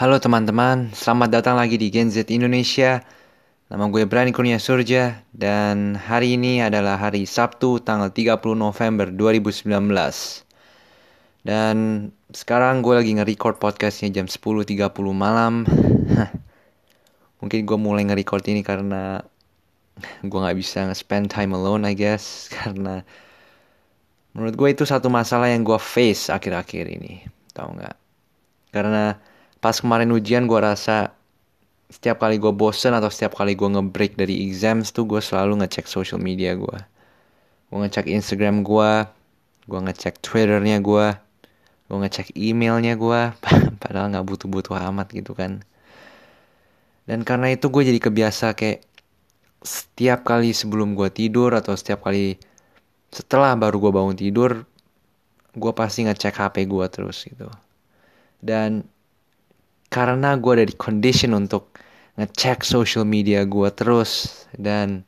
Halo teman-teman, selamat datang lagi di Gen Z Indonesia. Nama gue Brani Kurnia Surja dan hari ini adalah hari Sabtu tanggal 30 November 2019. Dan sekarang gue lagi nge-record podcastnya jam 10.30 malam. Mungkin gue mulai nge-record ini karena gue gak bisa nge-spend time alone I guess. Karena menurut gue itu satu masalah yang gue face akhir-akhir ini. Tau gak? Karena pas kemarin ujian gue rasa setiap kali gue bosen atau setiap kali gue ngebreak dari exams tuh gue selalu ngecek social media gue. Gue ngecek Instagram gue, gue ngecek Twitternya gue, gue ngecek emailnya gue, padahal nggak butuh-butuh amat gitu kan. Dan karena itu gue jadi kebiasa kayak setiap kali sebelum gue tidur atau setiap kali setelah baru gue bangun tidur, gue pasti ngecek HP gue terus gitu. Dan karena gue ada di condition untuk ngecek social media gue terus dan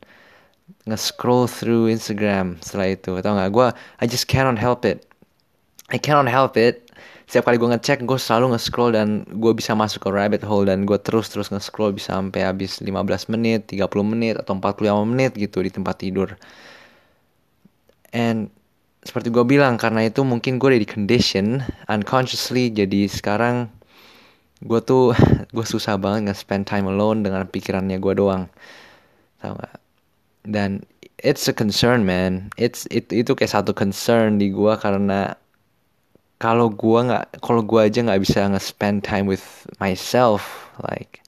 nge-scroll through Instagram setelah itu tau gak gue I just cannot help it. I cannot help it. Setiap kali gue ngecek gue selalu nge-scroll dan gue bisa masuk ke rabbit hole dan gue terus terus nge-scroll bisa sampai habis 15 menit 30 menit atau 45 menit gitu di tempat tidur. And seperti gue bilang karena itu mungkin gue ada di condition unconsciously jadi sekarang gue tuh gue susah banget nge-spend time alone dengan pikirannya gue doang. Tau gak dan it's a concern man. It's it, itu kayak satu concern di gue karena kalau gue nggak kalau gue aja nggak bisa nge-spend time with myself like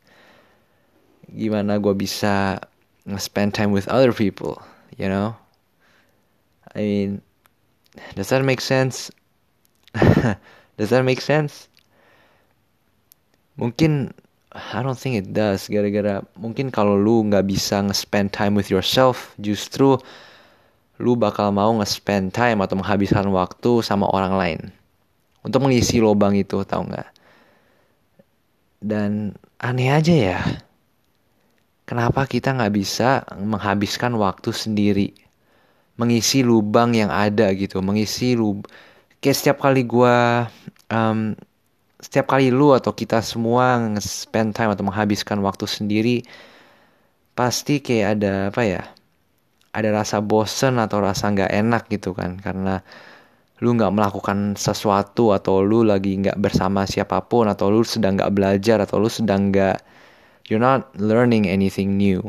gimana gue bisa nge-spend time with other people you know? I mean does that make sense? Does that make sense mungkin I don't think it does gara-gara mungkin kalau lu nggak bisa nge-spend time with yourself justru lu bakal mau nge-spend time atau menghabiskan waktu sama orang lain. Untuk mengisi lubang itu tau nggak? Dan aneh aja ya kenapa kita nggak bisa menghabiskan waktu sendiri? Mengisi lubang yang ada gitu mengisi lub kayak setiap kali gua um, setiap kali lu atau kita semua spend time atau menghabiskan waktu sendiri pasti kayak ada apa ya ada rasa bosen atau rasa nggak enak gitu kan. Karena lu nggak melakukan sesuatu atau lu lagi nggak bersama siapa pun atau lu sedang nggak belajar atau lu sedang nggak you're not learning anything new.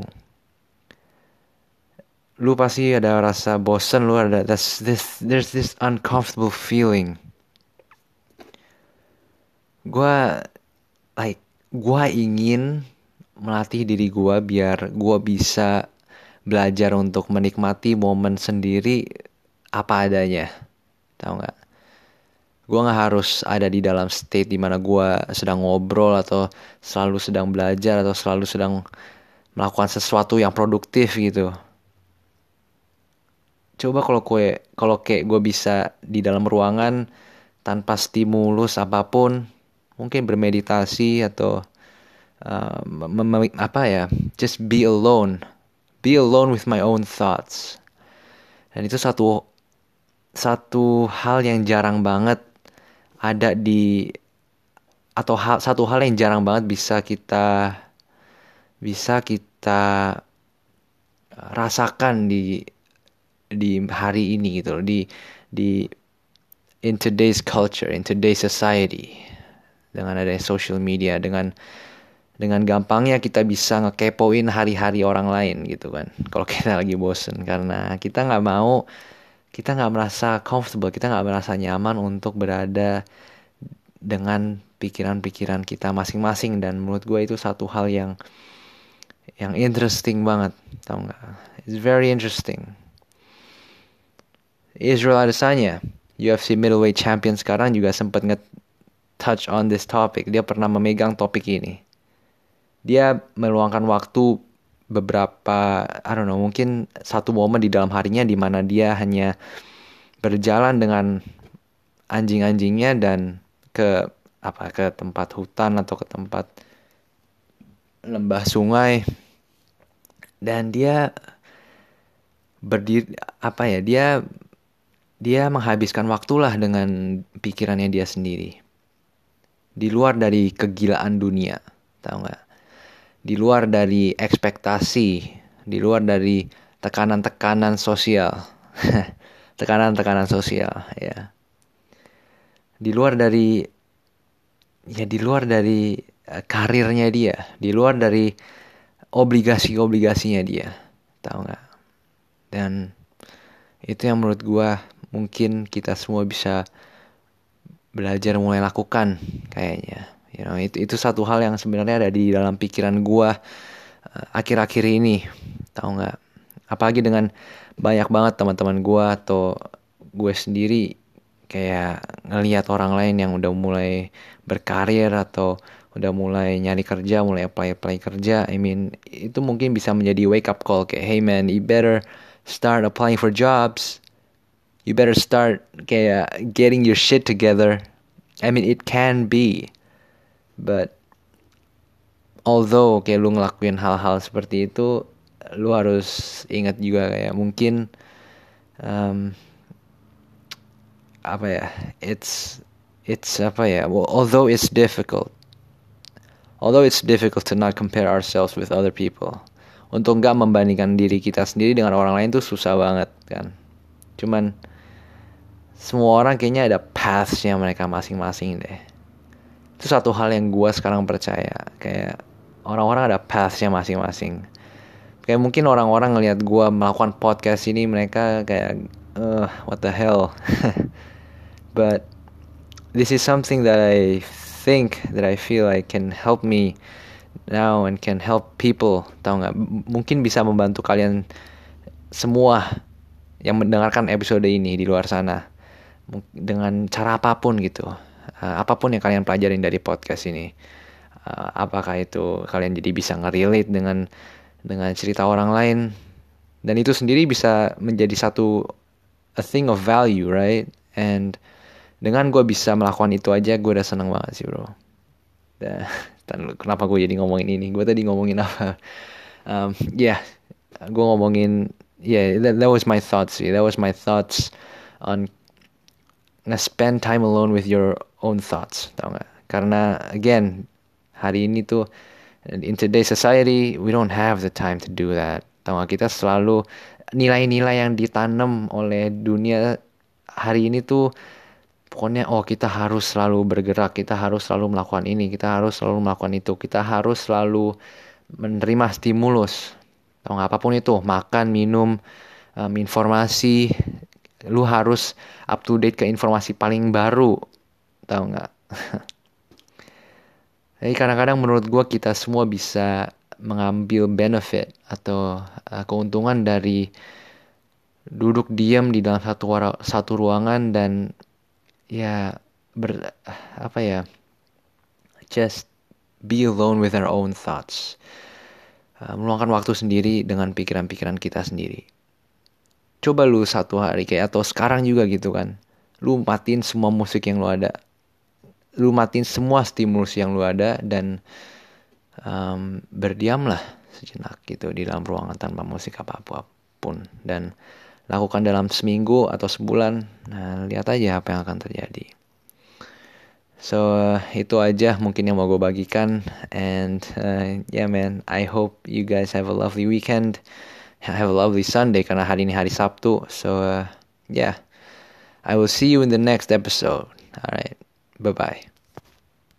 Lu pasti ada rasa bosen lu ada this, this there's this uncomfortable feeling gue like gue ingin melatih diri gue biar gue bisa belajar untuk menikmati momen sendiri apa adanya. Tau nggak? Gue nggak harus ada di dalam state di mana gue sedang ngobrol atau selalu sedang belajar atau selalu sedang melakukan sesuatu yang produktif gitu. Coba kalau kue kalau kayak gue bisa di dalam ruangan tanpa stimulus apa pun mungkin bermeditasi atau uh, apa ya just be alone. Be alone with my own thoughts. Dan itu satu satu hal yang jarang banget ada di atau hal, satu hal yang jarang banget bisa kita bisa kita rasakan di di hari ini gitu loh di di in today's culture in today's society dengan adanya social media dengan dengan gampangnya kita bisa ngekepoin hari-hari orang lain gitu kan. Kalau kita lagi bosen karena kita nggak mau kita nggak merasa comfortable kita nggak merasa nyaman untuk berada dengan pikiran-pikiran kita masing-masing. Dan menurut gue itu satu hal yang yang interesting banget tau nggak? It's very interesting. Israel Adesanya UFC middleweight champion sekarang juga sempat nge touch on this topic. Dia pernah memegang topik ini. Dia meluangkan waktu beberapa, I don't know, mungkin satu momen di dalam harinya di mana dia hanya berjalan dengan anjing-anjingnya dan ke apa ke tempat hutan atau ke tempat lembah sungai dan dia berdiri apa ya dia dia menghabiskan waktulah dengan pikirannya dia sendiri di luar dari kegilaan dunia, tahu nggak? Di luar dari ekspektasi, di luar dari tekanan-tekanan sosial, tekanan-tekanan sosial, ya. Di luar dari, ya di luar dari uh, karirnya dia, di luar dari obligasi-obligasinya dia, tahu nggak? Dan itu yang menurut gue mungkin kita semua bisa belajar mulai lakukan kayaknya. You know itu itu satu hal yang sebenarnya ada di dalam pikiran gue uh, akhir-akhir ini. Tahu nggak? Apalagi dengan banyak banget teman-teman gue atau gue sendiri kayak ngelihat orang lain yang udah mulai berkarir atau udah mulai nyari kerja, mulai apply apply kerja. I mean itu mungkin bisa menjadi wake up call kayak hey man, you better start applying for jobs you better start kayak getting your shit together. I mean it can be, but although kayak lu ngelakuin hal-hal seperti itu, lu harus ingat juga kayak mungkin um, apa ya, it's it's apa ya, well, although it's difficult, although it's difficult to not compare ourselves with other people, untuk nggak membandingkan diri kita sendiri dengan orang lain tuh susah banget kan. Cuman semua orang kayaknya ada pathsnya mereka masing-masing deh. Itu satu hal yang gue sekarang percaya. Kayak orang-orang ada pathsnya masing-masing. Kayak mungkin orang-orang ngelihat gue melakukan podcast ini mereka kayak, uh, what the hell. But this is something that I think that I feel like can help me now and can help people. Tahu nggak? Mungkin bisa membantu kalian semua yang mendengarkan episode ini di luar sana dengan cara apa pun gitu. Uh, apa pun yang kalian pelajarin dari podcast ini. Uh, apakah itu kalian jadi bisa ngerelate dengan dengan cerita orang lain? Dan itu sendiri bisa menjadi satu a thing of value right? And dengan gue bisa melakukan itu aja gue udah seneng banget sih bro. Dan, kenapa gue jadi ngomongin ini? Gue tadi ngomongin apa? Um, ya yeah, gue ngomongin yeah that, that was my thoughts sih that was my thoughts on nge-spend time alone with your own thoughts, tau gak? Karena again, hari ini tuh in today's society we don't have the time to do that. Tau gak? Kita selalu nilai-nilai yang ditanam oleh dunia hari ini tuh pokoknya oh kita harus selalu bergerak, kita harus selalu melakukan ini, kita harus selalu melakukan itu, kita harus selalu menerima stimulus. Tau gak? Apa pun itu, makan, minum, um, informasi, lu harus up to date ke informasi paling baru tahu nggak? Jadi kadang-kadang menurut gue kita semua bisa mengambil benefit atau uh, keuntungan dari duduk diam di dalam satu satu ruangan dan ya ber apa ya just be alone with our own thoughts. Uh, meluangkan waktu sendiri dengan pikiran-pikiran kita sendiri coba lu satu hari kayak atau sekarang juga gitu kan. Lu matiin semua musik yang lu ada. Lu matiin semua stimulus yang lu ada dan um, berdiamlah sejenak gitu di dalam ruangan tanpa musik apa apa pun. Dan lakukan dalam seminggu atau sebulan. Nah lihat aja apa yang akan terjadi. So itu aja mungkin yang mau gue bagikan. And uh, yeah man I hope you guys have a lovely weekend have a lovely Sunday karena hari ini hari Sabtu. So uh, yeah, I will see you in the next episode. All right, bye bye.